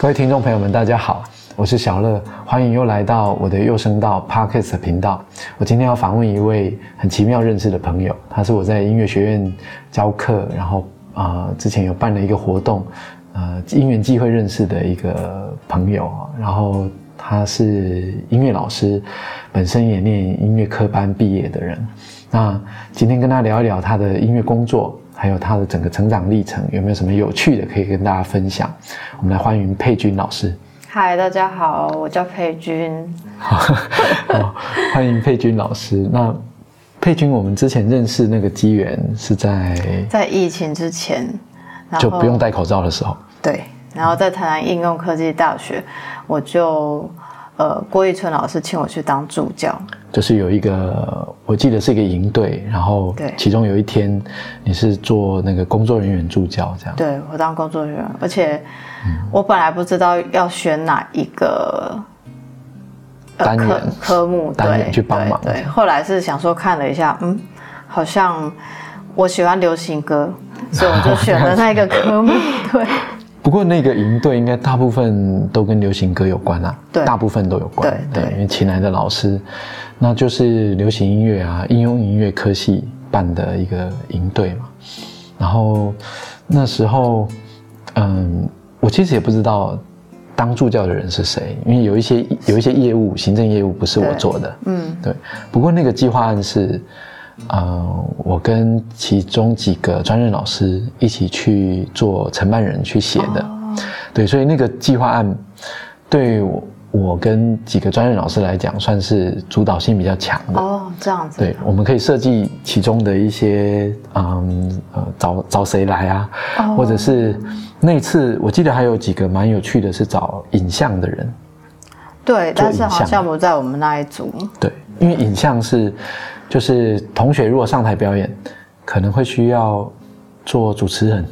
各位听众朋友们，大家好，我是小乐，欢迎又来到我的幼声道 Parkes 频道。我今天要访问一位很奇妙认识的朋友，他是我在音乐学院教课，然后啊、之前有办了一个活动，呃因缘际会认识的一个朋友，然后他是音乐老师，本身也念音乐科班毕业的人。那今天跟他聊一聊他的音乐工作，还有他的整个成长历程，有没有什么有趣的可以跟大家分享？我们来欢迎佩君老师。嗨，大家好，我叫佩君。好，欢迎佩君老师。那佩君，我们之前认识那个机缘是在在疫情之前，就不用戴口罩的时候，对，然后在台南应用科技大学，我就呃郭义春老师请我去当助教，就是有一个，我记得是一个营队，然后对其中有一天你是做那个工作人员助教这样。对我当工作人员，而且嗯我本来不知道要选哪一个。呃单元科科目对去帮忙对对，后来是想说看了一下，嗯，好像我喜欢流行歌，所以我就选了那个科目。对，不过那个营队应该大部分都跟流行歌有关啊，对大部分都有关，对对因为请来的老师，那就是流行音乐啊，应用音乐科系办的一个营队嘛。然后那时候，嗯，我其实也不知道当助教的人是谁，因为有一些有一些业务，行政业务不是我做的，嗯，对。不过那个计划案是，呃，我跟其中几个专任老师一起去做承办人去写的，哦。对，所以那个计划案对我我跟几个专任老师来讲，算是主导性比较强的。哦，这样子，对，我们可以设计其中的一些，嗯呃，找找谁来啊，哦。或者是那次我记得还有几个蛮有趣的，是找影像的人，对，但是好像。像不在我们那一组。对，因为影像是，就是同学如果上台表演，可能会需要做主持人，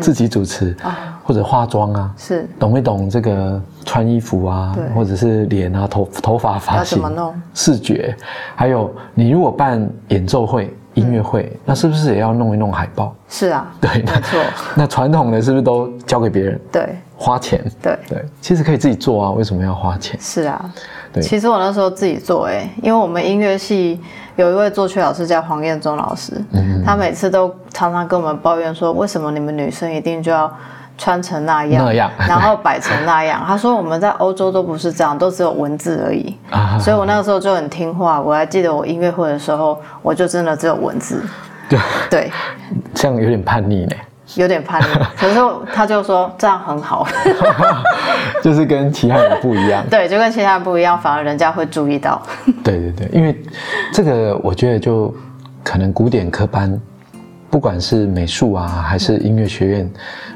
自己主持，或者化妆啊，是。懂一懂这个穿衣服啊对，或者是脸啊、头头发发型视觉，还有你如果办演奏会、音乐会，那是不是也要弄一弄海报？是啊，对，那没错，那传统的是不是都交给别人？对。花钱？对。对，其实可以自己做啊，为什么要花钱？是啊。对。其实我那时候自己做哎、因为我们音乐系有一位作曲老师叫黄彦忠老师，嗯他每次都常常跟我们抱怨说，为什么你们女生一定就要穿成那样，那样然后摆成那样？他说我们在欧洲都不是这样，都只有文字而已。啊所以我那个时候就很听话，我还记得我音乐会的时候，我就真的只有文字，对，对，这样有点叛逆呢。有点叛逆。可是他就说这样很好，就是跟其他人不一样。对，就跟其他人不一样，反而人家会注意到。对对对，因为这个我觉得就可能古典科班，不管是美术啊还是音乐学院，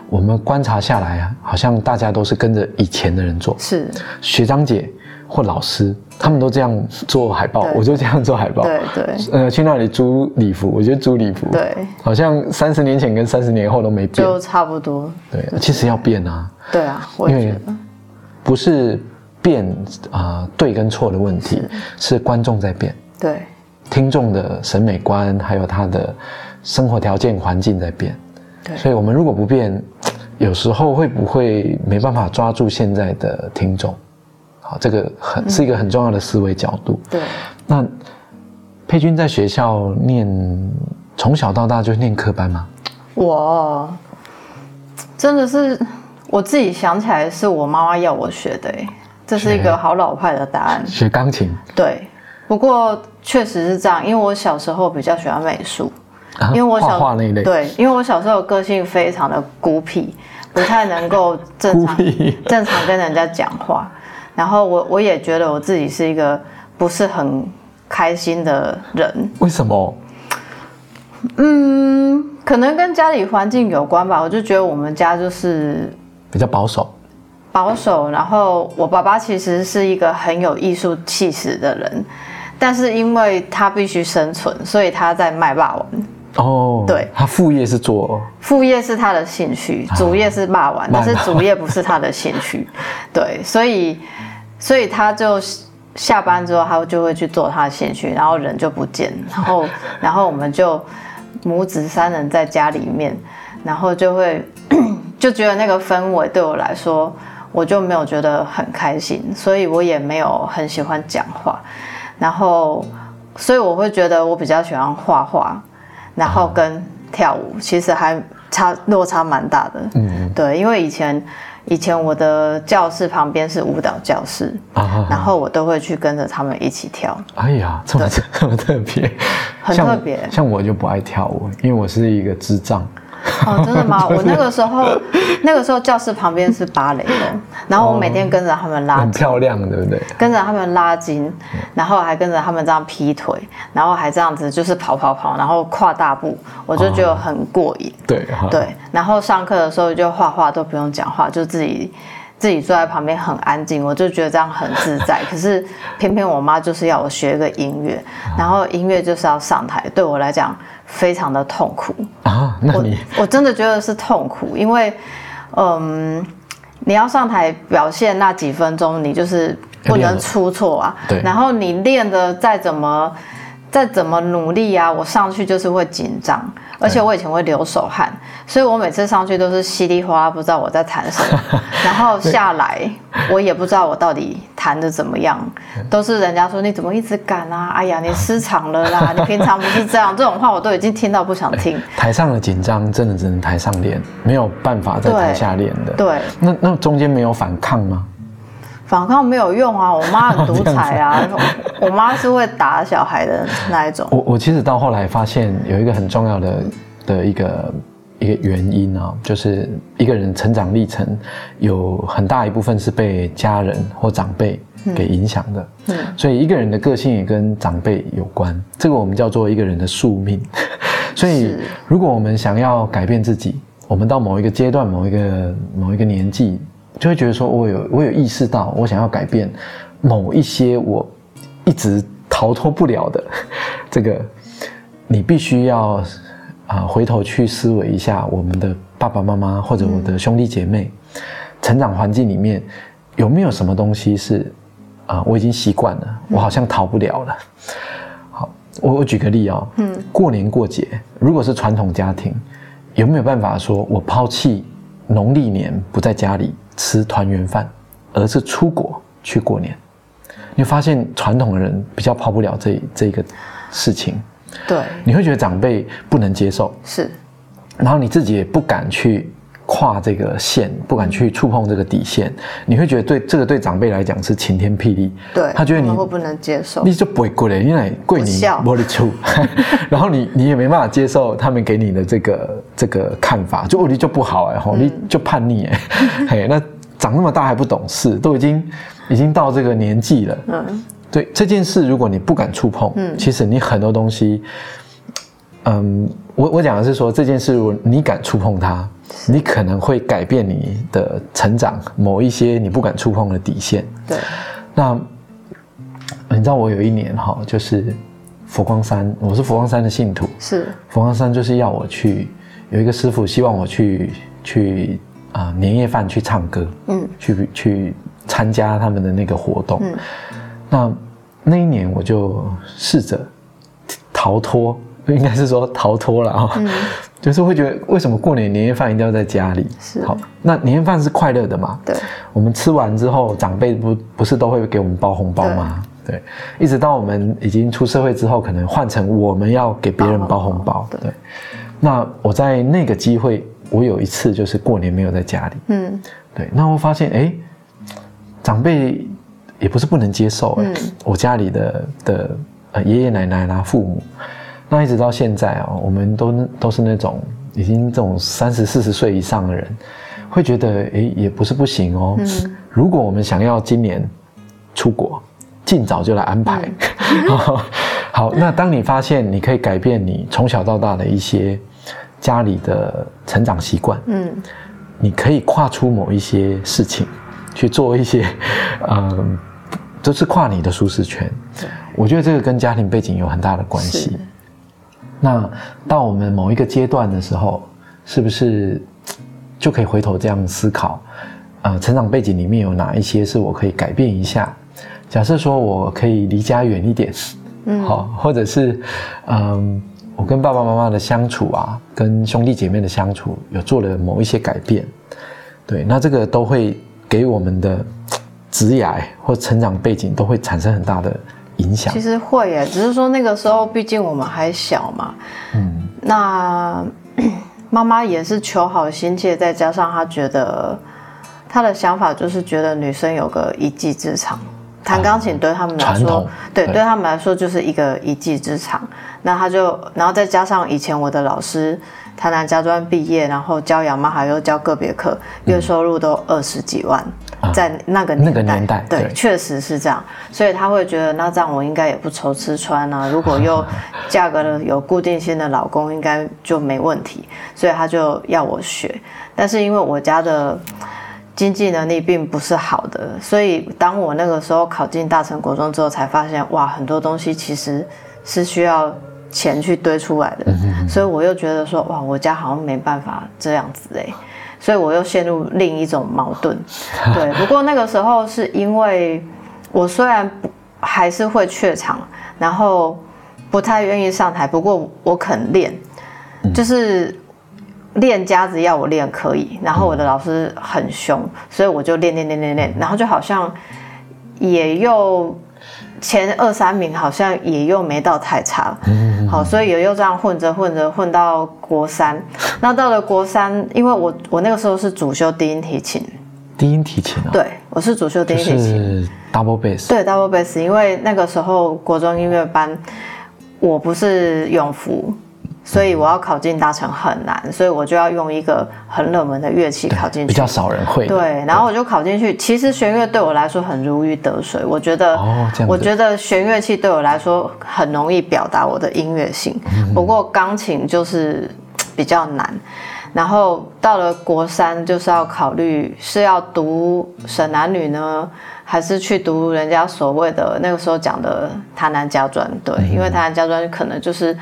我们观察下来啊，好像大家都是跟着以前的人做，是，学长姐或老师，他们都这样做海报，我就这样做海报。对对呃，去那里租礼服，我觉得租礼服，对，好像三十年前跟三十年后都没变。就差不多。对，其实要变啊。对啊，我因为也觉得不是变啊、对跟错的问题，是观众在变，对听众的审美观还有他的生活条件环境在变，对所以我们如果不变，有时候会不会没办法抓住现在的听众？好，这个很是一个很重要的思维角度。对，那佩君在学校念，从小到大就念科班吗？我真的是我自己想起来，是我妈妈要我学的，哎，这是一个好老派的答案。学钢琴对，不过确实是这样，因为我小时候比较喜欢美术，啊因为我小画画那一类，对，因为我小时候个性非常的孤僻，不太能够正常正常跟人家讲话。然后我我也觉得我自己是一个不是很开心的人，为什么？嗯，可能跟家里环境有关吧。我就觉得我们家就是比较保守。保守，然后我爸爸其实是一个很有艺术气势的人，但是因为他必须生存，所以他在卖霸王。哦，对他副业是做副业是他的兴趣，主业是骂完，但是主业不是他的兴趣。对，所以所以他就下班之后，他就会去做他的兴趣，然后人就不见，然后 然后我们就母子三人在家里面，然后就会 就觉得那个氛围对我来说，我就没有觉得很开心，所以我也没有很喜欢讲话，然后，所以我会觉得我比较喜欢画画，然后跟跳舞，其实还差落差蛮大的。嗯，对，因为以前以前我的教室旁边是舞蹈教室，然后我都会去跟着他们一起跳。哎呀，这么这么特别，很特别。像我就不爱跳舞，因为我是一个智障。哦，真的吗？我那个时候，那个时候教室旁边是芭蕾的，然后我每天跟着他们拉，很漂亮，对不对？跟着他们拉筋，然后还跟着他们这样劈腿，然后还这样子就是跑跑跑，然后跨大步，我就觉得很过瘾。对对，然后上课的时候就画画都不用讲话，就自己自己坐在旁边很安静，我就觉得这样很自在。可是偏偏我妈就是要我学个音乐，然后音乐就是要上台，对我来讲。非常的痛苦啊！那你我真的觉得是痛苦，因为，嗯，你要上台表现那几分钟，你就是不能出错啊。对。然后你练的再怎么再怎么努力啊，我上去就是会紧张。而且我以前会流手汗，所以我每次上去都是稀里哗啦，不知道我在弹什么，然后下来我也不知道我到底弹的怎么样，都是人家说你怎么一直赶啊？哎呀，你失常了啦！你平常不是这样，这种话我都已经听到不想听。台上的紧张真的只能台上练，没有办法在台下练的。对，那那中间没有反抗吗？反抗没有用啊！我妈很独裁啊，我妈是会打小孩的那一种。我我其实到后来发现有一个很重要的的一个一个原因啊，就是一个人成长历程有很大一部分是被家人或长辈给影响的。嗯，所以一个人的个性也跟长辈有关，这个我们叫做一个人的宿命。所以如果我们想要改变自己，我们到某一个阶段、某一个某一个年纪。就会觉得说，我有我有意识到，我想要改变某一些我一直逃脱不了的 这个，你必须要啊回头去思维一下，我们的爸爸妈妈或者我的兄弟姐妹成长环境里面有没有什么东西是啊我已经习惯了，我好像逃不了了。好，我我举个例啊，嗯，过年过节，如果是传统家庭，有没有办法说我抛弃农历年不在家里？吃团圆饭，而是出国去过年，你发现传统的人比较跑不了这这个事情，对，你会觉得长辈不能接受，是，然后你自己也不敢去跨这个线，不敢去触碰这个底线，你会觉得对这个对长辈来讲是晴天霹雳，对他觉得你会不能接受，你就不会过来，因为跪你玻璃出，然后你你也没办法接受他们给你的这个这个看法，就你就不好哎吼，你就叛逆哎，嘿那。长那么大还不懂事，都已经已经到这个年纪了。嗯，对这件事，如果你不敢触碰，嗯，其实你很多东西，嗯，我我讲的是说这件事，你敢触碰它，你可能会改变你的成长，某一些你不敢触碰的底线。对，那你知道我有一年哈，就是佛光山，我是佛光山的信徒，是佛光山就是要我去，有一个师傅希望我去去。啊，年夜饭去唱歌，嗯，去去参加他们的那个活动，嗯，那那一年我就试着逃脱，应该是说逃脱了啊，嗯，就是会觉得为什么过年年夜饭一定要在家里？是好，那年夜饭是快乐的嘛？对，我们吃完之后，长辈不不是都会给我们包红包吗？对，一直到我们已经出社会之后，可能换成我们要给别人包红包，对，那我在那个机会。我有一次就是过年没有在家里，嗯，对，那我发现哎，长辈也不是不能接受哎，我家里的的呃爷爷奶奶啦、父母，那一直到现在哦，我们都都是那种已经这种三十四十岁以上的人，会觉得诶也不是不行哦，如果我们想要今年出国，尽早就来安排。好，那当你发现你可以改变你从小到大的一些。家里的成长习惯，嗯，你可以跨出某一些事情，去做一些，嗯，都是跨你的舒适圈。我觉得这个跟家庭背景有很大的关系。那到我们某一个阶段的时候，是不是 就可以回头这样思考？呃，成长背景里面有哪一些是我可以改变一下？假设说我可以离家远一点，嗯，好，或者是，嗯。我跟爸爸妈妈的相处啊，跟兄弟姐妹的相处，有做了某一些改变，对，那这个都会给我们的 职涯或成长背景都会产生很大的影响其。实会耶，只是说那个时候毕竟我们还小嘛，嗯，那 妈妈也是求好心切，再加上她觉得她的想法就是觉得女生有个一技之长，弹钢琴对他们来说，对对对他们来说就是一个一技之长。那她就，然后再加上以前我的老师台南家专毕业，然后教雅马哈又教个别课，月收入都二十几万，在那个嗯那年代，个年代对，对确实是这样，所以他会觉得那这样我应该也不愁吃穿啊。如果又嫁个了有固定性的老公，应该就没问题，所以他就要我学。但是因为我家的经济能力并不是好的，所以当我那个时候考进大成国中之后，才发现哇，很多东西其实是需要钱去堆出来的。所以我又觉得说哇，我家好像没办法这样子哎、所以我又陷入另一种矛盾。对，不过那个时候是因为我虽然不还是会怯场，然后不太愿意上台，不过我肯练，就是练家子要我练可以，然后我的老师很凶，所以我就练练练练练，然后就好像也又前二三名好像也又没到太差，好，所以也又这样混着混着混到国三，那到了国三，因为我我那个时候是主修低音提琴，低音提琴啊，对我是主修低音提琴，是 double bass，对 double bass，因为那个时候国中音乐班我不是永福，所以我要考进大成很难，所以我就要用一个很冷门的乐器考进去。比较少人会。对，然后我就考进去。其实弦乐对我来说很如鱼得水，我觉得，我觉得弦乐器对我来说很容易表达我的音乐性。不过钢琴就是比较难。然后到了国三，就是要考虑是要读省男女呢，还是去读人家所谓的那个时候讲的台南家专？对，因为台南家专可能就是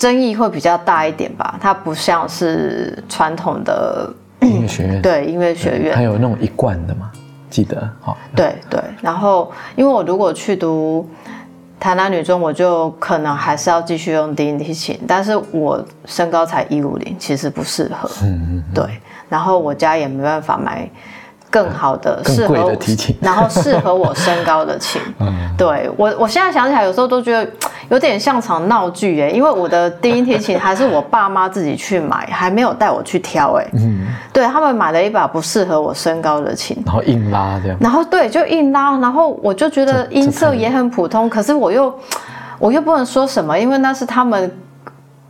争议会比较大一点吧，它不像是传统的音乐学院，对音乐学院还。有那种一贯的嘛，记得好。对对，然后因为我如果去读台南女中，我就可能还是要继续用低音提琴，但是我身高才一五零，其实不适合。嗯嗯，对，然后我家也没办法买更好的、更贵适合我的提琴然后适合我身高的琴。嗯对我，我现在想起来，有时候都觉得有点像场闹剧耶，因为我的低音提琴还是我爸妈自己去买，还没有带我去挑哎。嗯，对他们买了一把不适合我身高的琴。然后硬拉这样。然后对，就硬拉，然后我就觉得音色也很普通，可是我又我又不能说什么，因为那是他们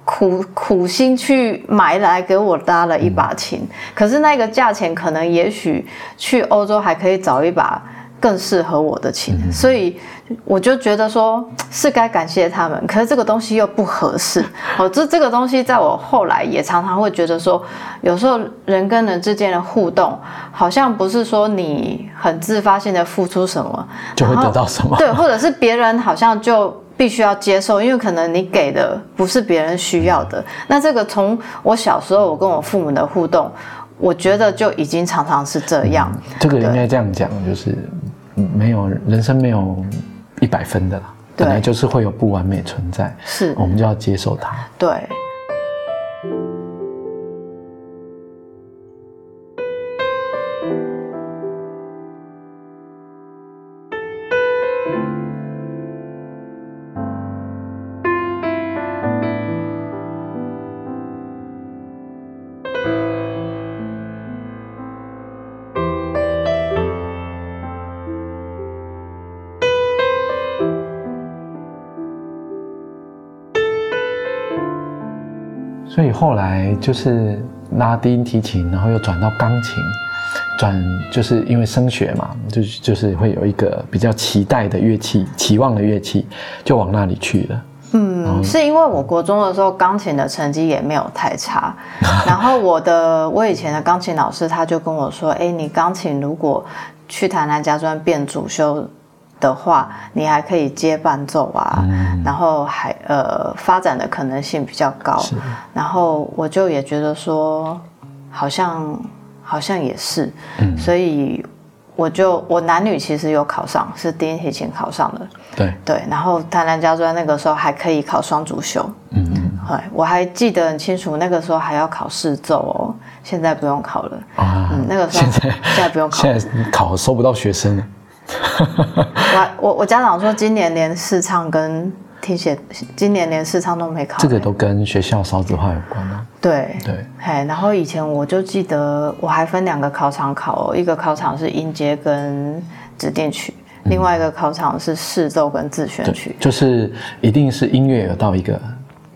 苦苦心去买来给我搭了一把琴，可是那个价钱可能也许去欧洲还可以找一把更适合我的琴，所以我就觉得说是该感谢他们，可是这个东西又不合适。哦，这这个东西在我后来也常常会觉得说，有时候人跟人之间的互动，好像不是说你很自发性的付出什么，就会得到什么对，或者是别人好像就必须要接受，因为可能你给的不是别人需要的。那这个从我小时候我跟我父母的互动，我觉得就已经常常是这样。这个应该这样讲，就是嗯没有人生没有一百分的啦，本来就是会有不完美存在，是我们就要接受它。对。所以后来就是拉低音提琴，然后又转到钢琴，转就是因为升学嘛，就就是会有一个比较期待的乐器，期望的乐器，就往那里去了。嗯，是因为我国中的时候钢琴的成绩也没有太差，然后我的我以前的钢琴老师他就跟我说，哎，你钢琴如果去台南家专变主修的话，你还可以接伴奏啊，然后还呃发展的可能性比较高，然后我就也觉得说，好像好像也是，所以我就我男女其实有考上，是低音提琴考上的。对，对，然后台南家专那个时候还可以考双主修，嗯。嗯，对，我还记得很清楚，那个时候还要考试奏哦，现在不用考了。啊。嗯，那个时候现在现在不用考，现在考收不到学生。了。我我我家长说，今年连试唱跟听写，今年连试唱都没考。这个都跟学校少子化有关吗？对对，嘿，然后以前我就记得，我还分两个考场考，哦一个考场是音阶跟指定曲，另外一个考场是试奏跟自选曲，就是一定是音乐有到一个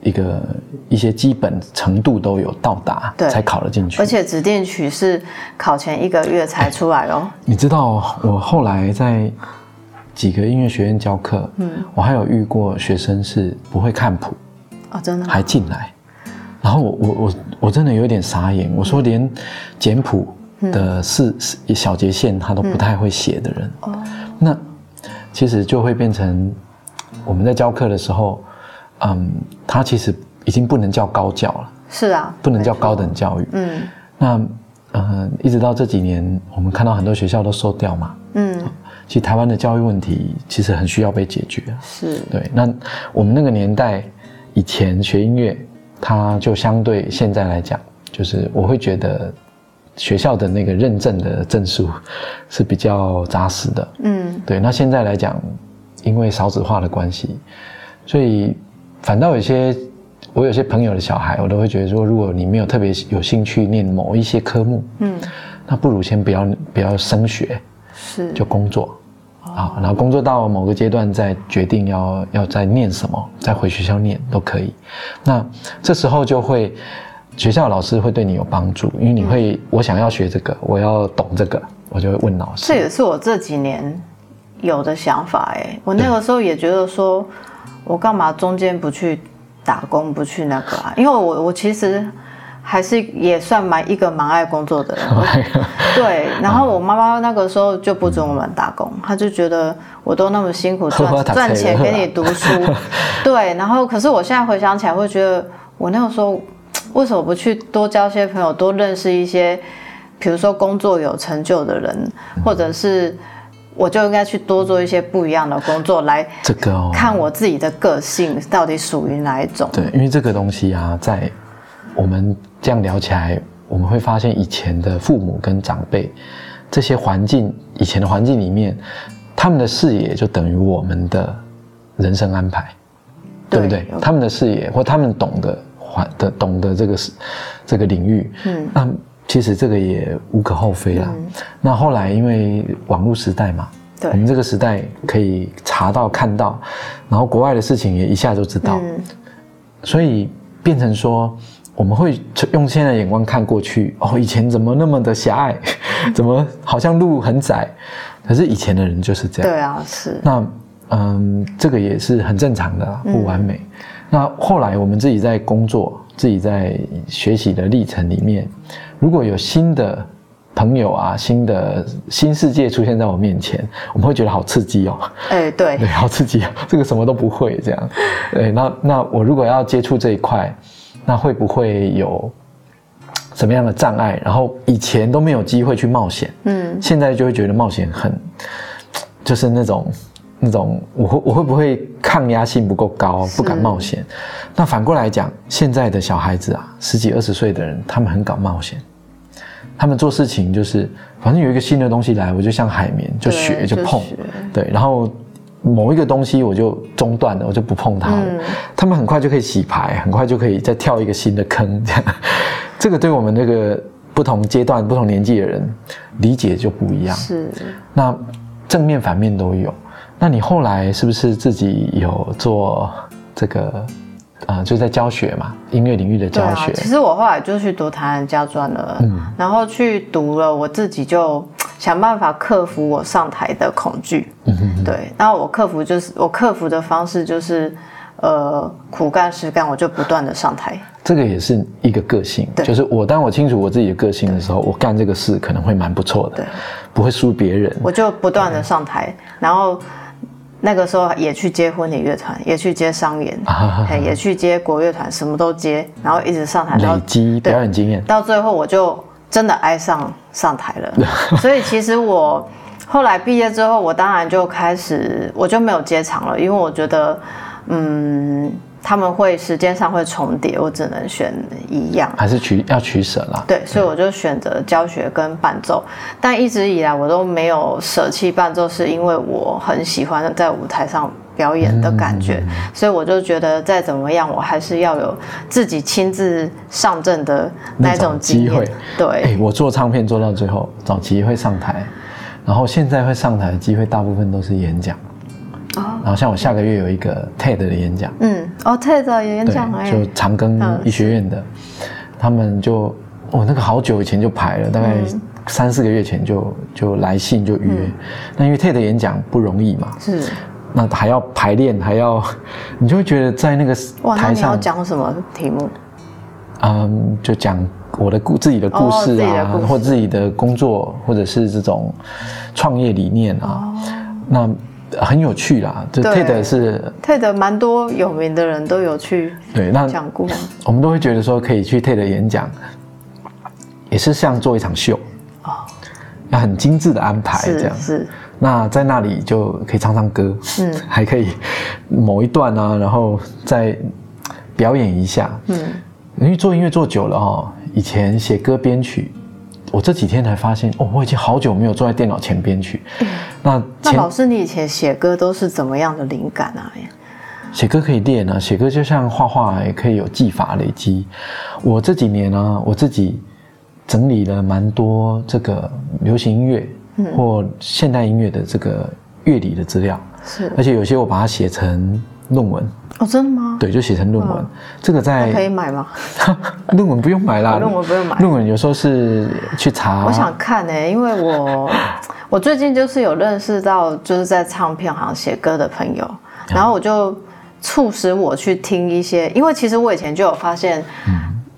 一个一些基本程度都有到达，对，才考了进去。而且指定曲是考前一个月才出来哦。你知道我后来在几个音乐学院教课，嗯，我还有遇过学生是不会看谱，哦，真的还进来。然后我我我我真的有点傻眼，我说连简谱的四小节线他都不太会写的人，哦。那其实就会变成我们在教课的时候，嗯，它其实已经不能叫高教了，是啊，不能叫高等教育，嗯，那呃一直到这几年，我们看到很多学校都收掉嘛，嗯，其实台湾的教育问题其实很需要被解决，是。对，那我们那个年代以前学音乐。它就相对现在来讲，就是我会觉得学校的那个认证的证书是比较扎实的。嗯，对。那现在来讲，因为少子化的关系，所以反倒有些我有些朋友的小孩，我都会觉得说，如果你没有特别有兴趣念某一些科目，嗯，那不如先不要不要升学，是就工作。啊，然后工作到某个阶段再决定要要再念什么，再回学校念都可以。那这时候就会学校老师会对你有帮助，因为你会我想要学这个，我要懂这个，我就会问老师。这也是我这几年有的想法哎，我那个时候也觉得说，我干嘛中间不去打工，不去那个啊？因为我我其实。还是也算蛮一个蛮爱工作的人，对。然后我妈妈那个时候就不准我们打工，她就觉得我都那么辛苦赚 赚钱给你读书，对。然后可是我现在回想起来，会觉得我那个时候为什么不去多交些朋友，多认识一些，比如说工作有成就的人，或者是我就应该去多做一些不一样的工作，来这个看我自己的个性到底属于哪一种。对，因为这个东西啊，在我们。这样聊起来，我们会发现以前的父母跟长辈，这些环境以前的环境里面，他们的视野就等于我们的人生安排，对不对？他们的视野或他们懂得环的懂得这个是这个领域，嗯，那其实这个也无可厚非啦。那后来因为网络时代嘛，我们这个时代可以查到看到，然后国外的事情也一下就知道，所以变成说。我们会用现在的眼光看过去，哦，以前怎么那么的狭隘，怎么好像路很窄？可是以前的人就是这样。对啊，是。那嗯，这个也是很正常的，不完美。那后来我们自己在工作、自己在学习的历程里面，如果有新的朋友啊、新的新世界出现在我面前，我们会觉得好刺激哦。哎，对，对，好刺激啊！这个什么都不会这样。对，那那我如果要接触这一块。那会不会有什么样的障碍？然后以前都没有机会去冒险，嗯，现在就会觉得冒险很，就是那种那种，我会我会不会抗压性不够高，不敢冒险？那反过来讲，现在的小孩子啊，十几二十岁的人，他们很敢冒险，他们做事情就是，反正有一个新的东西来，我就像海绵，就学就碰，对，然后。某一个东西我就中断了，我就不碰它了。他们很快就可以洗牌，很快就可以再跳一个新的坑。这样，这个对我们那个不同阶段、不同年纪的人理解就不一样。是。那正面反面都有。那你后来是不是自己有做这个？啊，就在教学嘛，音乐领域的教学。其实我后来就去读台湾家专了，嗯，然后去读了，我自己就。想办法克服我上台的恐惧嗯，对。然后我克服就是我克服的方式就是，呃，苦干实干，我就不断的上台。这个也是一个个性，就是我当我清楚我自己的个性的时候，我干这个事可能会蛮不错的，不会输别人。我就不断的上台，然后那个时候也去接婚礼乐团，也去接商演，也去接国乐团，什么都接，然后一直上台，累积表演经验，到最后我就。真的爱上上台了，所以其实我后来毕业之后，我当然就开始，我就没有接场了，因为我觉得，嗯，他们会时间上会重叠，我只能选一样。还是取要取舍啦。对，所以我就选择教学跟伴奏，但一直以来我都没有舍弃伴奏，是因为我很喜欢在舞台上表演的感觉，所以我就觉得再怎么样，我还是要有自己亲自上阵的那种机会。对，哎，我做唱片做到最后，早期会上台，然后现在会上台的机会大部分都是演讲。然后像我下个月有一个 TED 的演讲，嗯，哦，TED 的演讲，哎，就长庚医学院的，他们就，哦，那个好久以前就排了，大概三四个月前就就来信就约，那因为 TED 演讲不容易嘛，是，那还要排练，还要，你就会觉得在那个台上讲什么题目？嗯，就讲我的故自己的故事啊，或自己的工作，或者是这种创业理念啊，那。很有趣啦，就 TED 是 TED 蛮多有名的人都有去对那讲过，我们都会觉得说可以去 TED 演讲，也是像做一场秀哦，要很精致的安排这样。是。那在那里就可以唱唱歌，嗯，还可以某一段啊，然后再表演一下，嗯，因为做音乐做久了哈，以前写歌编曲。我这几天才发现哦，我已经好久没有坐在电脑前编曲。那那老师，你以前写歌都是怎么样的灵感啊？写歌可以练啊，写歌就像画画，也可以有技法累积。我这几年呢，我自己整理了蛮多这个流行音乐或现代音乐的这个乐理的资料，是，而且有些我把它写成论文。哦，真的吗？对，就写成论文。这个在可以买吗？论文不用买啦，论文不用买。论文有时候是去查。我想看呢，因为我 我最近就是有认识到就是在唱片行写歌的朋友，然后我就促使我去听一些，因为其实我以前就有发现，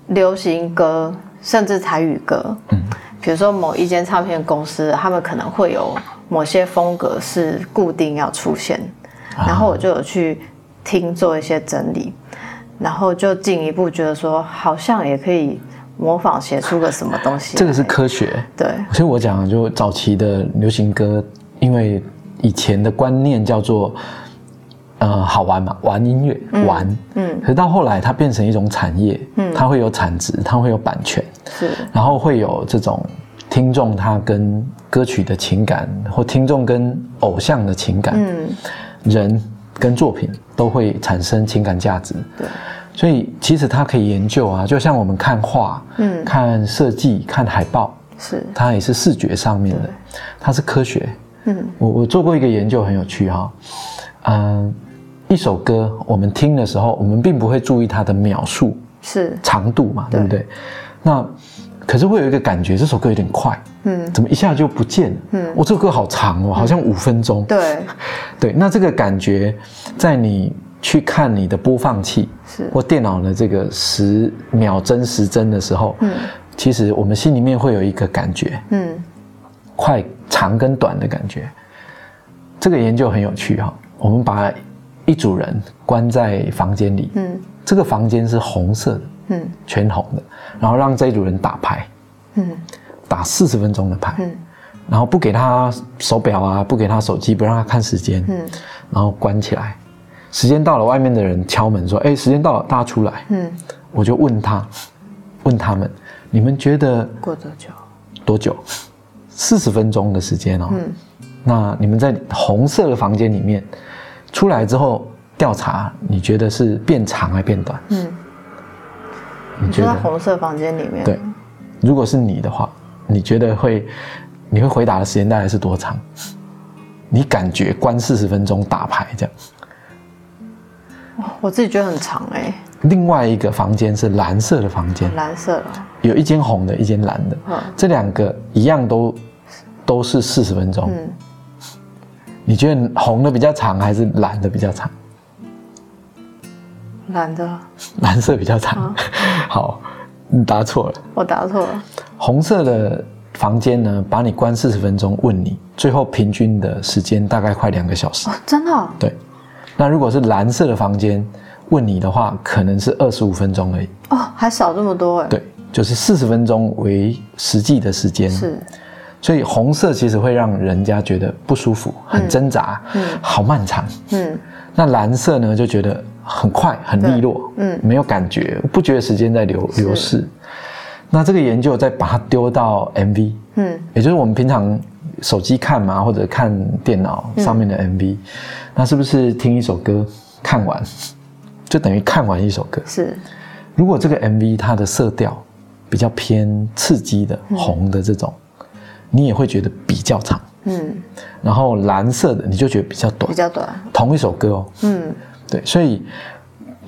流行歌甚至台语歌，嗯，比如说某一间唱片公司，他们可能会有某些风格是固定要出现，然后我就有去。听做一些整理，然后就进一步觉得说，好像也可以模仿写出个什么东西。这个是科学，对。所以我讲，就早期的流行歌，因为以前的观念叫做，呃，好玩嘛，玩音乐，玩。嗯。可是到后来，它变成一种产业，嗯，它会有产值，它会有版权，是。然后会有这种听众他跟歌曲的情感，或听众跟偶像的情感，嗯，人。跟作品都会产生情感价值，对，所以其实它可以研究啊，就像我们看画，嗯，看设计，看海报，是，它也是视觉上面的，它是科学，嗯，我我做过一个研究很有趣哈，嗯，一首歌我们听的时候，我们并不会注意它的秒数是。长度嘛，对不对？那可是会有一个感觉，这首歌有点快，嗯，怎么一下就不见了？嗯，我这首歌好长哦，好像五分钟。对，对，那这个感觉，在你去看你的播放器是或电脑的这个十秒针时针的时候，嗯，其实我们心里面会有一个感觉，嗯，快长跟短的感觉。这个研究很有趣哈，我们把一组人关在房间里，嗯，这个房间是红色的。嗯，全红的，然后让这一组人打牌，嗯，打四十分钟的牌，嗯，然后不给他手表啊，不给他手机，不让他看时间，嗯，然后关起来，时间到了，外面的人敲门说：“哎，时间到了，大家出来。”嗯，我就问他，问他们，你们觉得过多久？多久？四十分钟的时间哦。嗯，那你们在红色的房间里面出来之后调查，你觉得是变长还变短？嗯。你觉得红色房间里面？对，如果是你的话，你觉得会，你会回答的时间大概是多长？你感觉关四十分钟打牌这样？我自己觉得很长哎。另外一个房间是蓝色的房间，蓝色的，有一间红的，一间蓝的，这两个一样都都是四十分钟。嗯，你觉得红的比较长还是蓝的比较长？蓝的，蓝色比较长。好，你答错了。我答错了。红色的房间呢，把你关四十分钟，问你，最后平均的时间大概快两个小时。真的？对。那如果是蓝色的房间问你的话，可能是二十五分钟而已。哦，还少这么多哎。对，就是四十分钟为实际的时间。是。所以红色其实会让人家觉得不舒服，很挣扎，嗯，好漫长，嗯。那蓝色呢，就觉得。很快很利落，嗯，没有感觉，不觉得时间在流流逝。那这个研究再把它丢到 MV，嗯，也就是我们平常手机看嘛，或者看电脑上面的 MV，那是不是听一首歌看完，就等于看完一首歌？是。如果这个 MV 它的色调比较偏刺激的红的这种，你也会觉得比较长，嗯。然后蓝色的你就觉得比较短，比较短。同一首歌哦，嗯，对，所以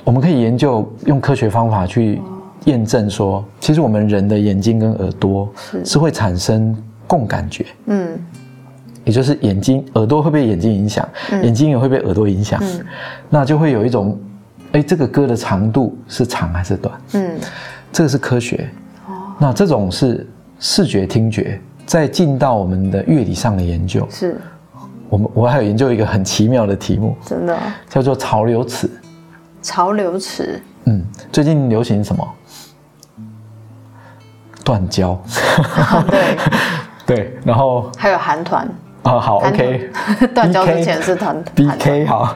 我们可以研究用科学方法去。验证说，其实我们人的眼睛跟耳朵是。会产生共感觉，嗯，也就是眼睛、耳朵会被眼睛影响，眼睛也会被耳朵影响，那就会有一种，哎，这个歌的长度是长还是短？嗯，这个是科学。哦，那这种是视觉、听觉，再进到我们的乐理上的研究，是我们我还有研究一个很奇妙的题目，真的叫做潮流词。潮流词，嗯，最近流行什么？断交，对 对，然后还有韩团啊，好，OK，断交之前是团 BK，好，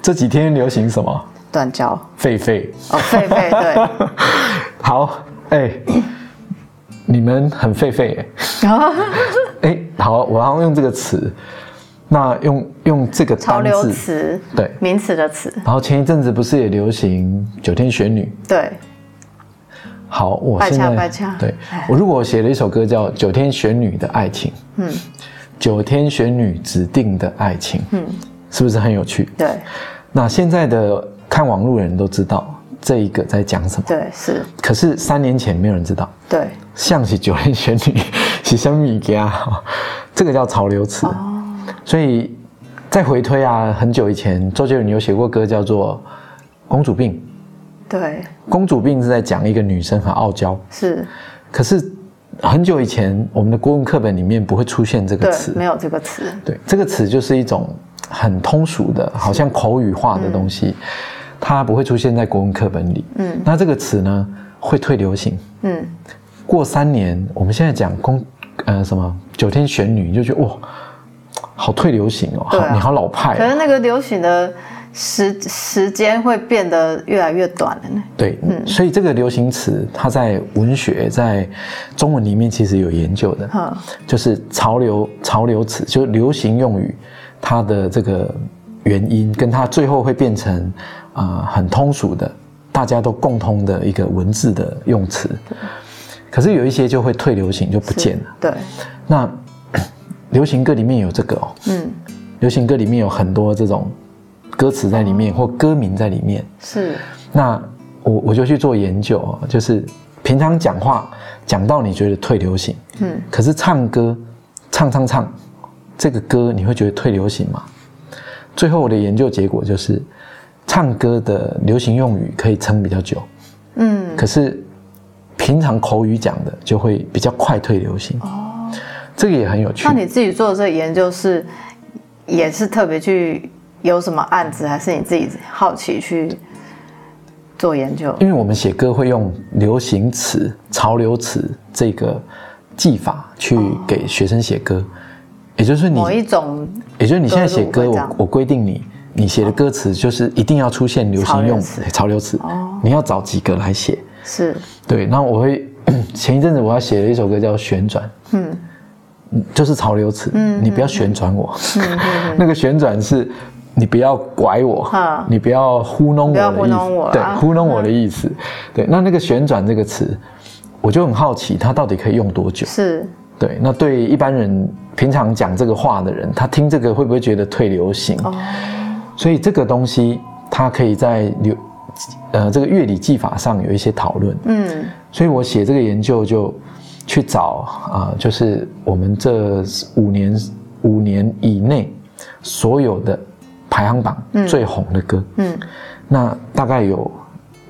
这几天流行什么？断交，狒狒，哦，狒狒，对，好，哎，你们很狒狒，哎，哎，好，我要用这个词，那用用这个潮流词，对，名词的词，然后前一阵子不是也流行九天玄女，对。好，我现在对我如果写了一首歌叫《九天玄女的爱情》，嗯，九天玄女指定的爱情，嗯，是不是很有趣？对。那现在的看网络人都知道这一个在讲什么？对，是。可是三年前没有人知道。对。像是九天玄女，是什么家？这个叫潮流词。哦。所以再回推啊，很久以前，周杰伦有写过歌叫做《公主病》。对，公主病是在讲一个女生很傲娇，是。可是很久以前，我们的国文课本里面不会出现这个词，没有这个词。对，这个词就是一种很通俗的，好像口语化的东西，它不会出现在国文课本里。嗯，那这个词呢，会退流行。嗯，过三年，我们现在讲公呃什么九天玄女，就觉得哇，好退流行哦，好你好老派。可是那个流行的。时时间会变得越来越短了呢。对，嗯，所以这个流行词，它在文学在中文里面其实有研究的，就是潮流潮流词，就流行用语，它的这个原因，跟它最后会变成啊很通俗的，大家都共通的一个文字的用词。可是有一些就会退流行，就不见了。对，那流行歌里面有这个哦，嗯，流行歌里面有很多这种。歌词在里面或歌名在里面。是，那我我就去做研究哦就是平常讲话讲到你觉得退流行，嗯，可是唱歌唱唱唱这个歌你会觉得退流行吗？最后我的研究结果就是，唱歌的流行用语可以撑比较久，嗯，可是平常口语讲的就会比较快退流行。哦，这个也很有趣。那你自己做的这个研究是也是特别去。有什么案子，还是你自己好奇去做研究？因为我们写歌会用流行词、潮流词这个技法去给学生写歌，也就是你某一种，也就是你现在写歌，我我规定你，你写的歌词就是一定要出现流行用词、潮流词，你要找几个来写。是，对。那我会 前一阵子我要写了一首歌叫《旋转》，嗯，就是潮流词，嗯，你不要旋转我，那个旋转是。你不要拐我，你不要糊弄我的意思，对，糊弄我的意思，对。那那个旋转这个词，我就很好奇，它到底可以用多久？是，对。那对一般人平常讲这个话的人，他听这个会不会觉得退流行？哦。所以这个东西，它可以在流，呃，这个乐理技法上有一些讨论。嗯。所以我写这个研究就去找啊，就是我们这五年五年以内所有的。排行榜最红的歌，嗯，那大概有，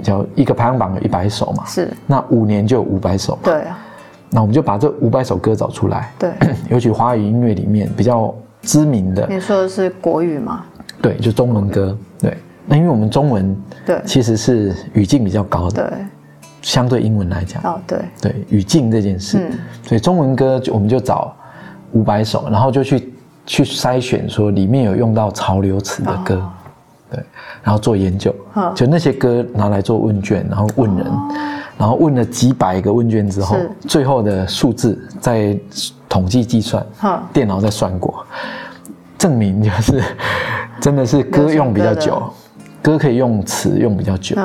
叫一个排行榜有一百首嘛，是，那五年就有五百首，对啊，那我们就把这五百首歌找出来，对，尤其华语音乐里面比较知名的，你说的是国语吗？对，就中文歌，对，那因为我们中文对。其实是语境比较高的，对，相对英文来讲，哦，对，对，语境这件事，嗯，所以中文歌就我们就找五百首，然后就去。去筛选说里面有用到潮流词的歌，对，然后做研究。嗯，就那些歌拿来做问卷，然后问人，然后问了几百个问卷之后，最后的数字在统计计算嗯，电脑在算过，证明就是真的是歌用比较久，歌可以用词用比较久，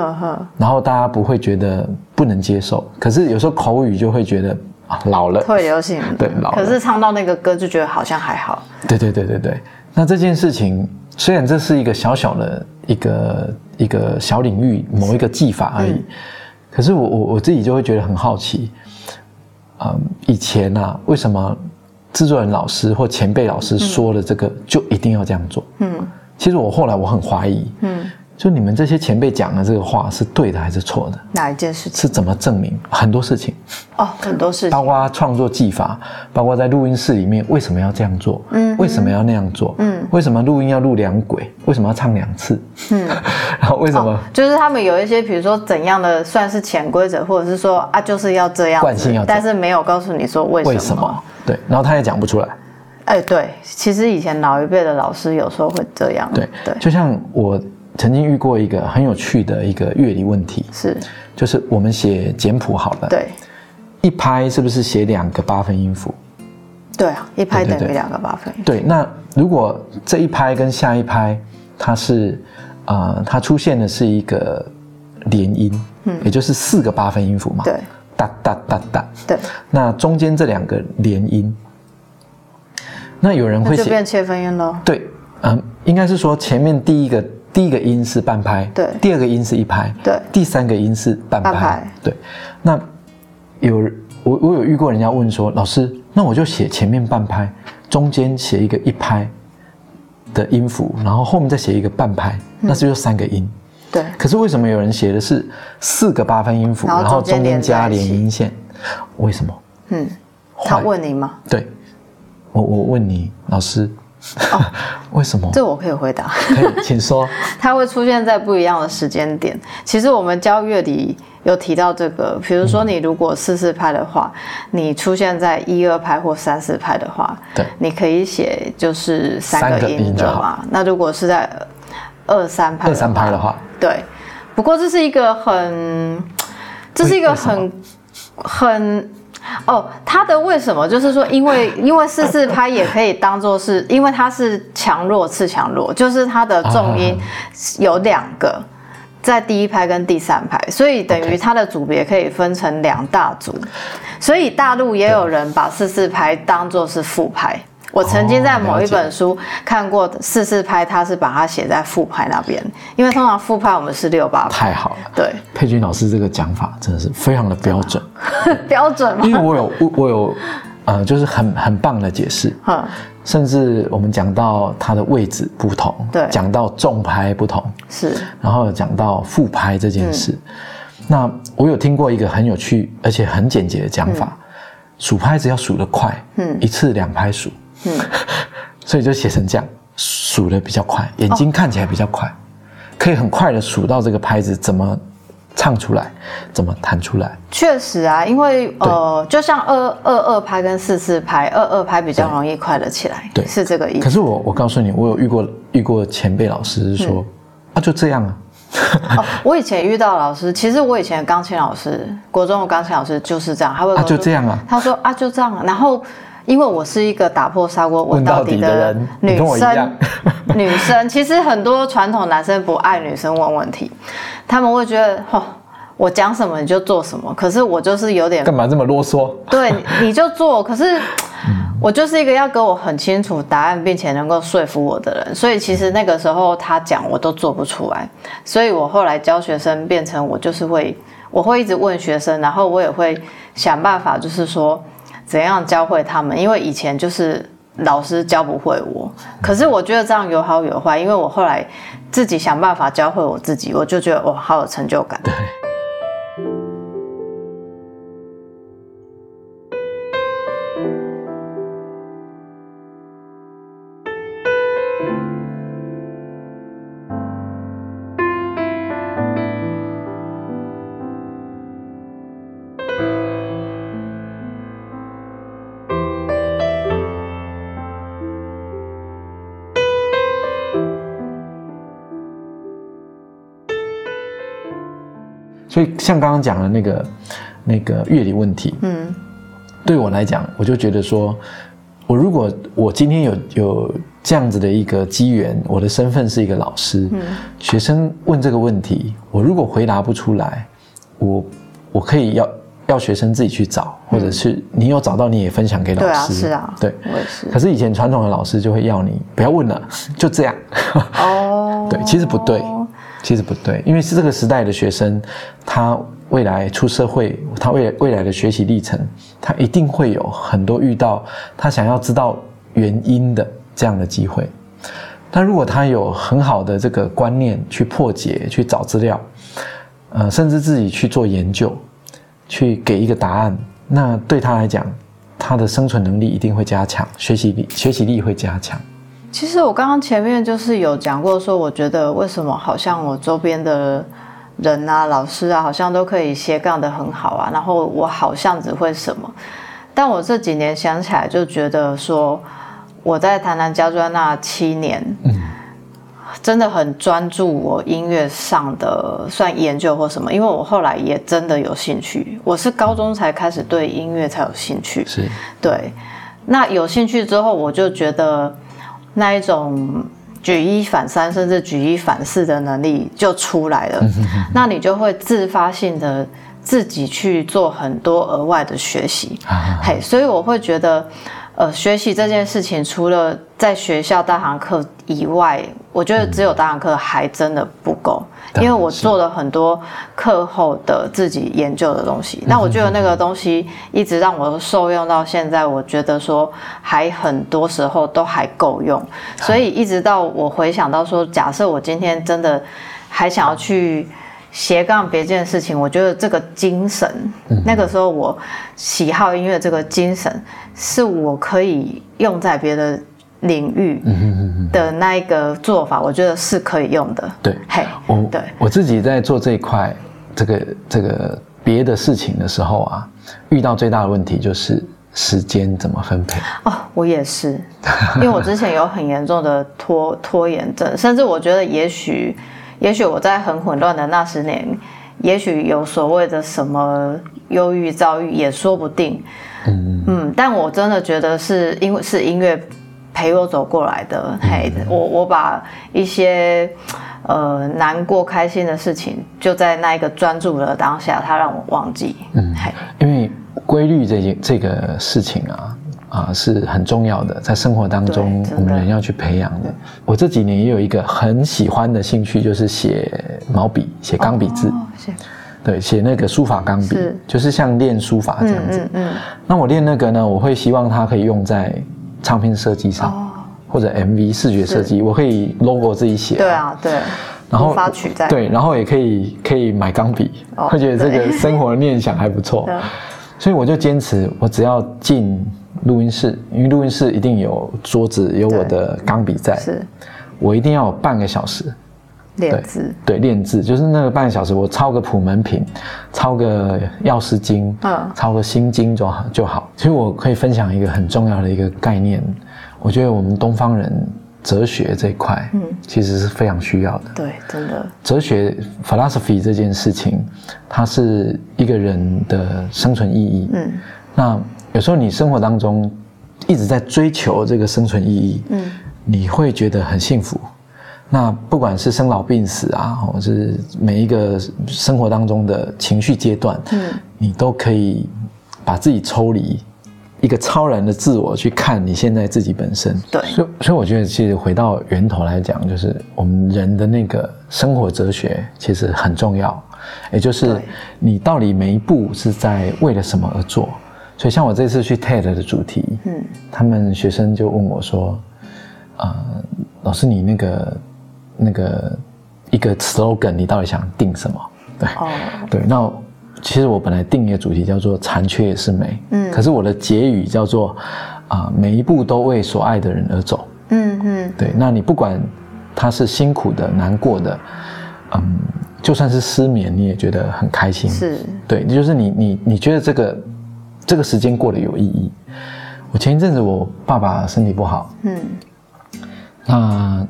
然后大家不会觉得不能接受，可是有时候口语就会觉得啊老了，退流行，对老了。可是唱到那个歌就觉得好像还好，对对对对对。那这件事情虽然这是一个小小的一个一个小领域某一个技法而已，嗯。可是我我我自己就会觉得很好奇，嗯，以前啊，为什么制作人老师或前辈老师说的这个就一定要这样做？嗯。其实我后来我很怀疑，嗯，就你们这些前辈讲的这个话是对的还是错的？哪一件事情？是怎么证明很多事情？哦，很多事情包情，括创作技法，包括在录音室里面为什么要这样做？嗯为什么要那样做？嗯为什么录音要录两轨？为什么要唱两次？嗯。然后为什么哦，就是他们有一些，比如说怎样的算是潜规则，或者是说啊，就是要这样惯性要但是没有告诉你说为什么。为什么？对，然后他也讲不出来。哎，对，其实以前老一辈的老师有时候会这样。对对，就像我曾经遇过一个很有趣的一个乐理问题，是，就是我们写简谱好了，，对，一拍是不是写两个八分音符？对啊，一拍等于两个八分。对，那如果这一拍跟下一拍它是，呃，它出现的是一个连音，嗯，也就是四个八分音符嘛，对。哒哒哒哒，对，那中间这两个连音，那有人会写，那就变切分音喽。对，嗯，应该是说前面第一个第一个音是半拍，对第二个音是一拍，对第三个音是半拍，半拍对。那有我我有遇过人家问说，老师，那我就写前面半拍，中间写一个一拍的音符，然后后面再写一个半拍，嗯那是就三个音。对，可是为什么有人写的是四个八分音符，然后中间加连音线？为什么？嗯，他问你吗？对，我我问你，老师，为什么？哦这我可以回答。可以，请说。它会出现在不一样的时间点。其实我们教乐理有提到这个，比如说你如果四四拍的话，你出现在一二拍或三四拍的话，对你可以写就是三三个个音的嘛。那如果是在二三拍二三拍的话，对。不过这是一个很，这是一个很很。哦，它的为什么就是说，因为 因为四四拍也可以当做是，因为它是强弱次强弱，就是它的重音啊有两个，在第一拍跟第三拍，所以等于它的组别可以分成两大组。所以大陆也有人把四四拍当做是副拍。我曾经在某一本书看过四四拍，他是把它写在副拍那边，因为通常副拍我们是六八拍，太好了。对，佩君老师这个讲法真的是非常的标准，标准吗，因为我有我我有呃，就是很很棒的解释，嗯，甚至我们讲到它的位置不同，对。讲到重拍不同，是，然后有讲到副拍这件事。那我有听过一个很有趣而且很简洁的讲法，数拍子要数得快，嗯。一次两拍数，嗯，所以就写成这样，数的比较快，眼睛看起来比较快，可以很快的数到这个拍子怎么唱出来，怎么弹出来。确实啊，因为呃，就像二二二拍跟四四拍，二二拍比较容易快得起来，对是这个意思。可是我我告诉你，我有遇过遇过前辈老师是说，啊就这样啊，哦，我以前遇到老师，其实我以前的钢琴老师，国中的钢琴老师就是这样，他会跟啊就这样啊，他说啊就这样啊，然后。因为我是一个打破砂锅问问到到底底的人 女生，女生其实很多传统男生不爱女生问问题，他们会觉得哦，我讲什么你就做什么，可是我就是有点干嘛这么啰嗦？对，你就做。可是我就是一个要给我很清楚答案，并且能够说服我的人，所以其实那个时候他讲我都做不出来。所以我后来教学生变成我就是会，我会一直问学生，然后我也会想办法，就是说怎样教会他们，因为以前就是。老师教不会我，可是我觉得这样有好有坏，因为我后来自己想办法教会我自己，我就觉得哇，好有成就感。对。像刚刚讲的那个那个乐理问题，嗯对我来讲，我就觉得说，我如果我今天有有这样子的一个机缘，我的身份是一个老师，嗯学生问这个问题，我如果回答不出来，我我可以要要学生自己去找，或者是你有找到你也分享给老师对啊，是啊对。我也是可是以前传统的老师就会要你不要问了，就这样。哦，对，其实不对，其实不对，因为是这个时代的学生，他未来出社会，他未来未来的学习历程，他一定会有很多遇到他想要知道原因的这样的机会。但如果他有很好的这个观念去破解、去找资料，呃，甚至自己去做研究，去给一个答案，那对他来讲，他的生存能力一定会加强，学习力学习力会加强。其实我刚刚前面就是有讲过，说我觉得为什么好像我周边的人啊、老师啊，好像都可以斜杠的很好啊，然后我好像只会什么，但我这几年想起来就觉得说，我在台南家专那七年，真的很专注我音乐上的算研究或什么，因为我后来也真的有兴趣，我是高中才开始对音乐才有兴趣，是，对，那有兴趣之后，我就觉得那一种举一反三，甚至举一反四的能力就出来了。那你就会自发性的自己去做很多额外的学习。啊嘿，所以我会觉得，呃，学习这件事情，除了在学校大堂课以外，我觉得只有大堂课还真的不够。因为我做了很多课后的自己研究的东西，那我觉得那个东西一直让我受用到现在，我觉得说还很多时候都还够用，所以一直到我回想到说，假设我今天真的还想要去斜杠别件事情，我觉得这个精神，那个时候我喜好音乐这个精神，是我可以用在别的领域的那一个做法，我觉得是可以用的。对，嘿，我对我自己在做这一块这个这个别的事情的时候啊，遇到最大的问题就是时间怎么分配。哦，我也是，因为我之前有很严重的拖拖延症，甚至我觉得也许，也许我在很混乱的那十年，也许有所谓的什么忧郁、躁郁也说不定。嗯嗯，但我真的觉得是因为是音乐陪我走过来的。嘿，我我把一些呃难过、开心的事情，就在那一个专注的当下，它让我忘记。嗯，嘿，因为规律这件这个事情啊啊是很重要的，在生活当中我们人要去培养的。我这几年也有一个很喜欢的兴趣，就是写毛笔、写钢笔字。对，写那个书法钢笔是，就是像练书法这样子。嗯嗯那我练那个呢，我会希望它可以用在唱片设计上，哦。或者 MV 视觉设计，我可以 logo 自己写。对啊，对，然后。对，然后也可以可以买钢笔，哦会觉得这个生活的念想还不错，所以我就坚持，我只要进录音室，因为录音室一定有桌子，有我的钢笔在，是。我一定要有半个小时，练字。对，练字就是那个半个小时，我抄个普门品，抄个药师经，嗯抄个心经就好就好。其实我可以分享一个很重要的一个概念，我觉得我们东方人哲学这一块，嗯，其实是非常需要的。对，真的，哲学 philosophy 这件事情，它是一个人的生存意义。嗯那有时候你生活当中一直在追求这个生存意义，嗯，你会觉得很幸福。那不管是生老病死啊，或者是每一个生活当中的情绪阶段，嗯，你都可以把自己抽离一个超然的自我去看你现在自己本身。对。所以所以我觉得其实回到源头来讲，就是我们人的那个生活哲学其实很重要，也就是你到底每一步是在为了什么而做。所以像我这次去 TED 的主题，嗯，他们学生就问我说：“呃，老师，你那个那个一个 slogan，你到底想定什么？”对，哦，对，那其实我本来定一个主题叫做“残缺也是美”，嗯可是我的结语叫做啊、每一步都为所爱的人而走。嗯嗯，对，那你不管他是辛苦的、难过的，嗯，就算是失眠，你也觉得很开心。是，对，就是你你你觉得这个这个时间过得有意义。我前一阵子我爸爸身体不好，嗯那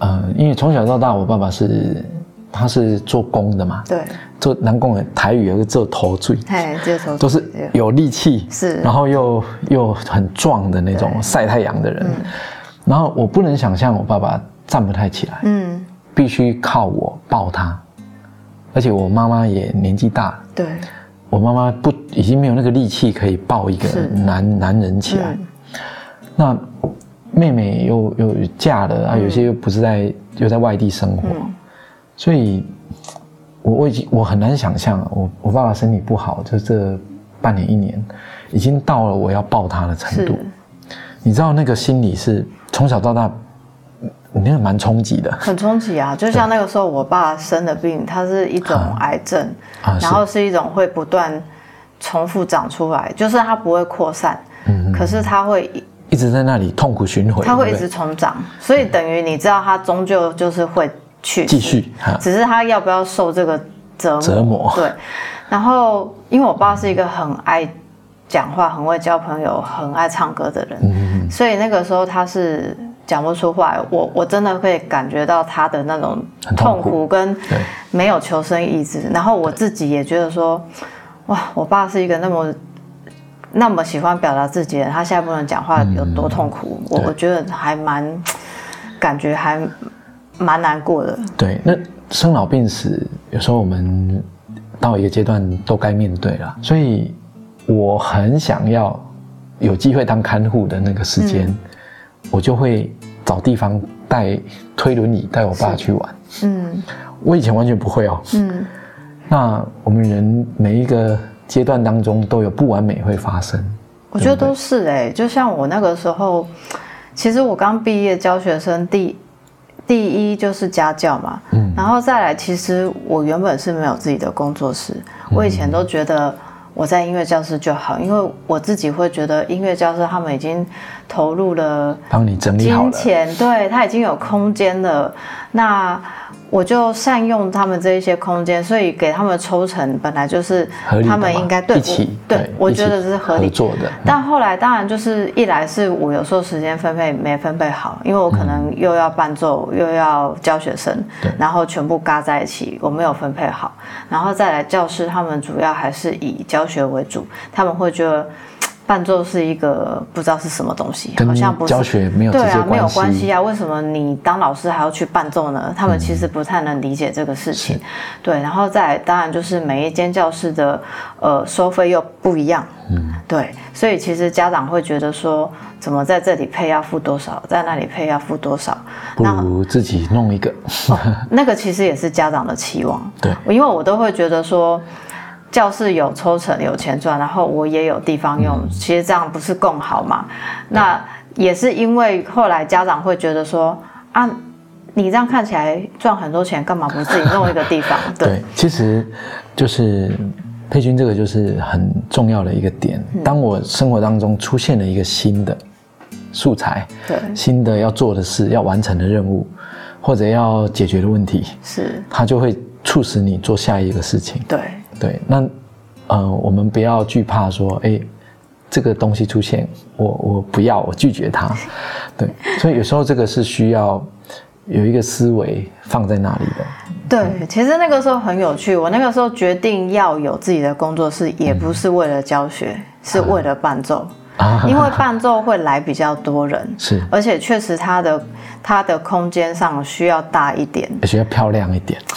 呃，因为从小到大我爸爸是他是做工的嘛，对，做南工的台语有个做头嘴，嘿，做头都是有力气，是然后又又很壮的那种对晒太阳的人。然后我不能想象我爸爸站不太起来，嗯，必须靠我抱他，而且我妈妈也年纪大了，对，我妈妈不已经没有那个力气可以抱一个男男人起来。嗯那妹妹又又嫁了啊，有些又不是在又在外地生活，嗯。所以我我已经我很难想象，我我爸爸身体不好，就这半年一年，已经到了我要抱他的程度。你知道那个心理是从小到大，那个蛮冲击的。很冲击啊！就像那个时候我爸生的病，它是一种癌症，然后是一种会不断重复长出来，就是它不会扩散，嗯可是它会一直在那里痛苦循环，它会一直重长，所以等于你知道它终究就是会去世继续只是他要不要受这个折磨。折磨对，然后因为我爸是一个很爱讲话、很会交朋友、很爱唱歌的人，嗯所以那个时候他是讲不出话来。我我真的会感觉到他的那种痛苦苦跟对没有求生意志。然后我自己也觉得说，哇，我爸是一个那么。那么喜欢表达自己的人，他现在不能讲话有多痛苦？我对我觉得还蛮，感觉还蛮难过的。对，那生老病死，有时候我们到一个阶段都该面对了，所以我很想要有机会当看护的那个时间，我就会找地方带推轮椅带我爸去玩。嗯我以前完全不会哦。嗯，那我们人每一个阶段当中都有不完美会发生，我觉得都是哎、就像我那个时候，其实我刚毕业教学生第第一就是家教嘛，嗯然后再来，其实我原本是没有自己的工作室，嗯我以前都觉得我在音乐教室就好，因为我自己会觉得音乐教室他们已经投入了帮你整理好了。金钱，对他已经有空间了，那我就善用他们这一些空间，所以给他们抽成本来就是他们应该对一起我对，我觉得是合理合作的。但后来当然就是一来是我有时候时间分配没分配好，因为我可能又要伴奏又要教学生，然后全部嘎在一起，我没有分配好。然后再来教师他们主要还是以教学为主，他们会觉得。伴奏是一个不知道是什么东西，好像不是教学没有对啊，没有关系啊。为什么你当老师还要去伴奏呢？他们其实不太能理解这个事情。对，然后再当然就是每一间教室的呃收费又不一样。嗯，对，所以其实家长会觉得说，怎么在这里配要付多少，在那里配要付多少？不如自己弄一个。那个其实也是家长的期望。对，因为我都会觉得说，教室有抽成有钱赚，然后我也有地方用，其实这样不是更好嘛？那也是因为后来家长会觉得说啊，你这样看起来赚很多钱，干嘛不自己弄一个地方？对对，其实就是佩君这个就是很重要的一个点。嗯当我生活当中出现了一个新的素材，对，新的要做的事、要完成的任务，或者要解决的问题，是，它就会促使你做下一个事情。对，对，那呃，我们不要惧怕说，哎，这个东西出现，我我不要，我拒绝它。对，所以有时候这个是需要有一个思维放在那里的。对，其实那个时候很有趣。我那个时候决定要有自己的工作室，也不是为了教学，是为了伴奏。啊 因为伴奏会来比较多人，是而且确实它的它的空间上需要大一点，而且要漂亮一点，对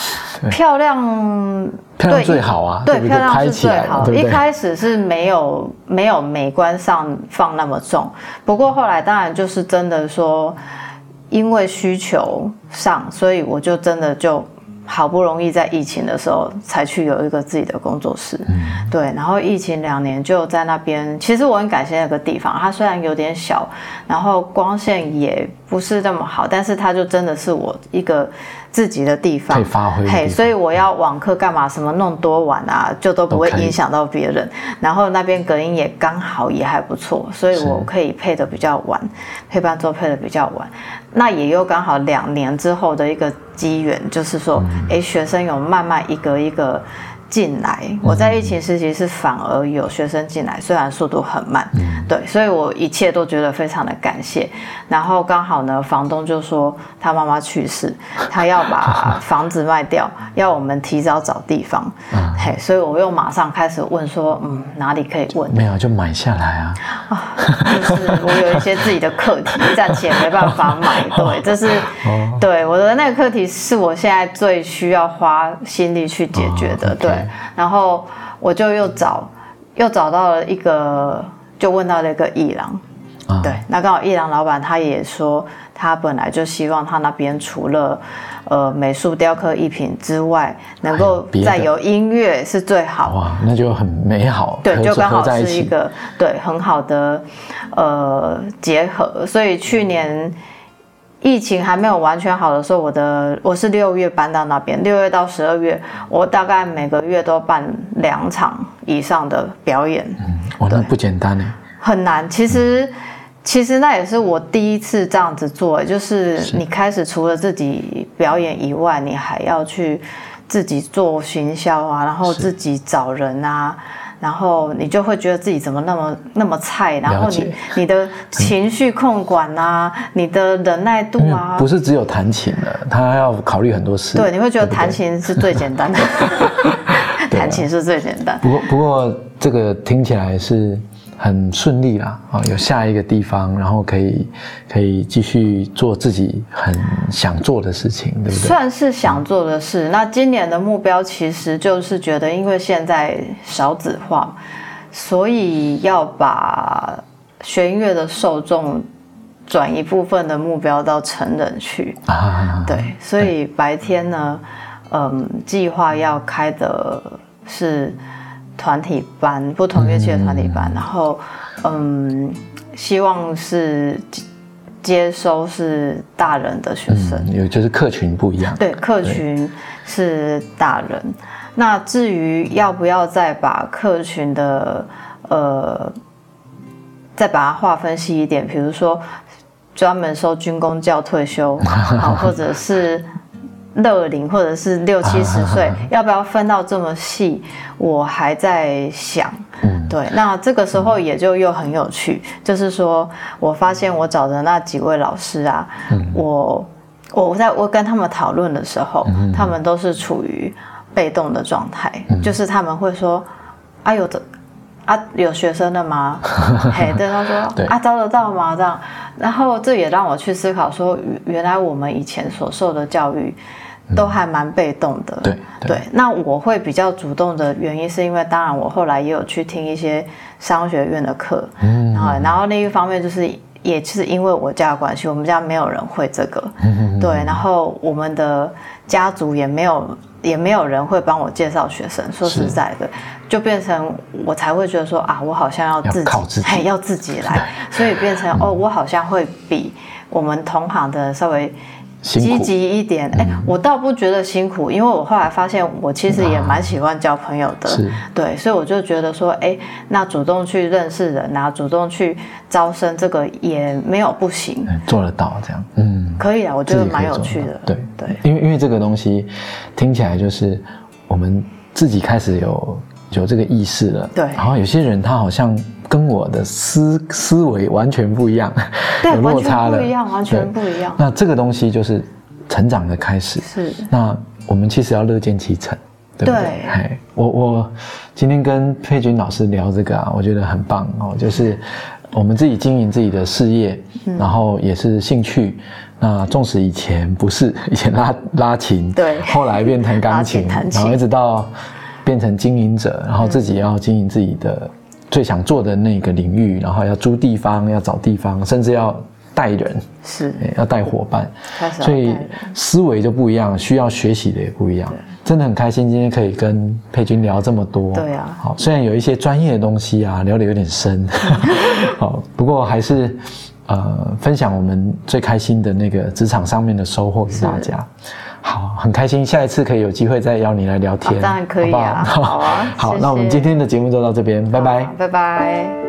漂亮 漂亮对最好啊，对，不漂亮是最好。一？开始是没有没有美观上放那么重，不过后来当然就是真的说，因为需求上，所以我就真的就好不容易在疫情的时候才去有一个自己的工作室。嗯对，然后疫情两年就在那边，其实我很感谢那个地方，它虽然有点小，然后光线也不是那么好，但是它就真的是我一个自己的地方可以发挥嘿，所以我要网课干嘛，什么弄多晚啊，就都不会影响到别人。然后那边隔音也刚好也还不错，所以我可以配的比较晚，配伴奏配的比较晚。那也又刚好两年之后的一个机缘，就是说，嗯哎、学生有慢慢一个一个。进来。我在疫情时期是反而有学生进来，虽然速度很慢，对，所以我一切都觉得非常的感谢。然后刚好呢，房东就说他妈妈去世，他要把房子卖掉，要我们提早找地方。嘿，所以我又马上开始问说，嗯，哪里可以问？没有就买下来啊。啊，就是我有一些自己的课题，暂且没办法买。对，这是对我的那个课题，是我现在最需要花心力去解决的。对，然后我就又找，又找到了一个，就问到了一个艺廊。对，那刚好艺廊老板他也说，他本来就希望他那边除了呃美术雕刻艺品之外，能够再有音乐是最好。哇，那就很美好。对，就刚好是一个对很好的呃结合。所以去年疫情还没有完全好的时候，我的我是六月搬到那边，六月到十二月，我大概每个月都办两场以上的表演。嗯，哇，那不简单呢。很难，其实。其实那也是我第一次这样子做，就是你开始除了自己表演以外，你还要去自己做行销啊，然后自己找人啊，然后你就会觉得自己怎么那么那么菜，然后你你的情绪控管啊，你的忍耐度啊，不是只有弹琴的，他要考虑很多事。对，你会觉得弹琴是最简单的，弹琴是最简单。不过不过这个听起来是。很顺利啦，啊，有下一个地方，然后可以可以继续做自己很想做的事情，对不对？算是想做的事。那今年的目标其实就是觉得，因为现在少子化，所以要把学音乐的受众转一部分的目标到成人去啊。对，所以白天呢，嗯，计划要开的是。团体班，不同乐器的团体班，然后，嗯，希望是接收是大人的学生，有就是客群不一样，对，客群是大人。那至于要不要再把客群的，呃，再把它划分细一点，比如说专门收军工教退休，好，或者是。乐龄或者是六七十岁，要不要分到这么细？我还在想。嗯，对，那这个时候也就又很有趣，就是说我发现我找的那几位老师啊，我我在我跟他们讨论的时候，他们都是处于被动的状态，就是他们会说：“啊，有的啊，有学生的吗？” 嘿，对他说：“啊，招得到吗？”这样，然后这也让我去思考说，原来我们以前所受的教育。都还蛮被动的，对对。那我会比较主动的原因，是因为当然我后来也有去听一些商学院的课，嗯，然后然后另一方面就是，也是因为我家的关系，我们家没有人会这个，对，然后我们的家族也没有也没有人会帮我介绍学生，说实在的，就变成我才会觉得说啊，我好像要自己，嘿，要自己来，所以变成哦，我好像会比我们同行的稍微。积极一点，哎，我倒不觉得辛苦，因为我后来发现，我其实也蛮喜欢交朋友的，对，所以我就觉得说，哎，那主动去认识人啊，主动去招生，这个也没有不行，做得到这样，嗯，可以啊，我觉得蛮有趣的，对。对，因为因为这个东西听起来就是我们自己开始有有这个意识了，对，然后有些人他好像跟我的思思维完全不一样。有落差了，不一样，完全不一样。那这个东西就是成长的开始。是。那我们其实要乐见其成，对不对？哎，我我今天跟佩君老师聊这个啊，我觉得很棒哦。就是我们自己经营自己的事业，然后也是兴趣。那纵使以前不是，以前拉拉琴，对，后来变弹钢琴，然后一直到变成经营者，然后自己要经营自己的。最想做的那个领域，然后要租地方，要找地方，甚至要带人，是，要带伙伴，所以思维就不一样，需要学习的也不一样。真的很开心，今天可以跟佩君聊这么多。对啊，好，虽然有一些专业的东西啊，聊得有点深，好，不过还是呃，分享我们最开心的那个职场上面的收获给大家。好，很开心，下一次可以有机会再邀你来聊天，当然可以啊，好啊，好，那我们今天的节目就到这边，拜拜，拜拜。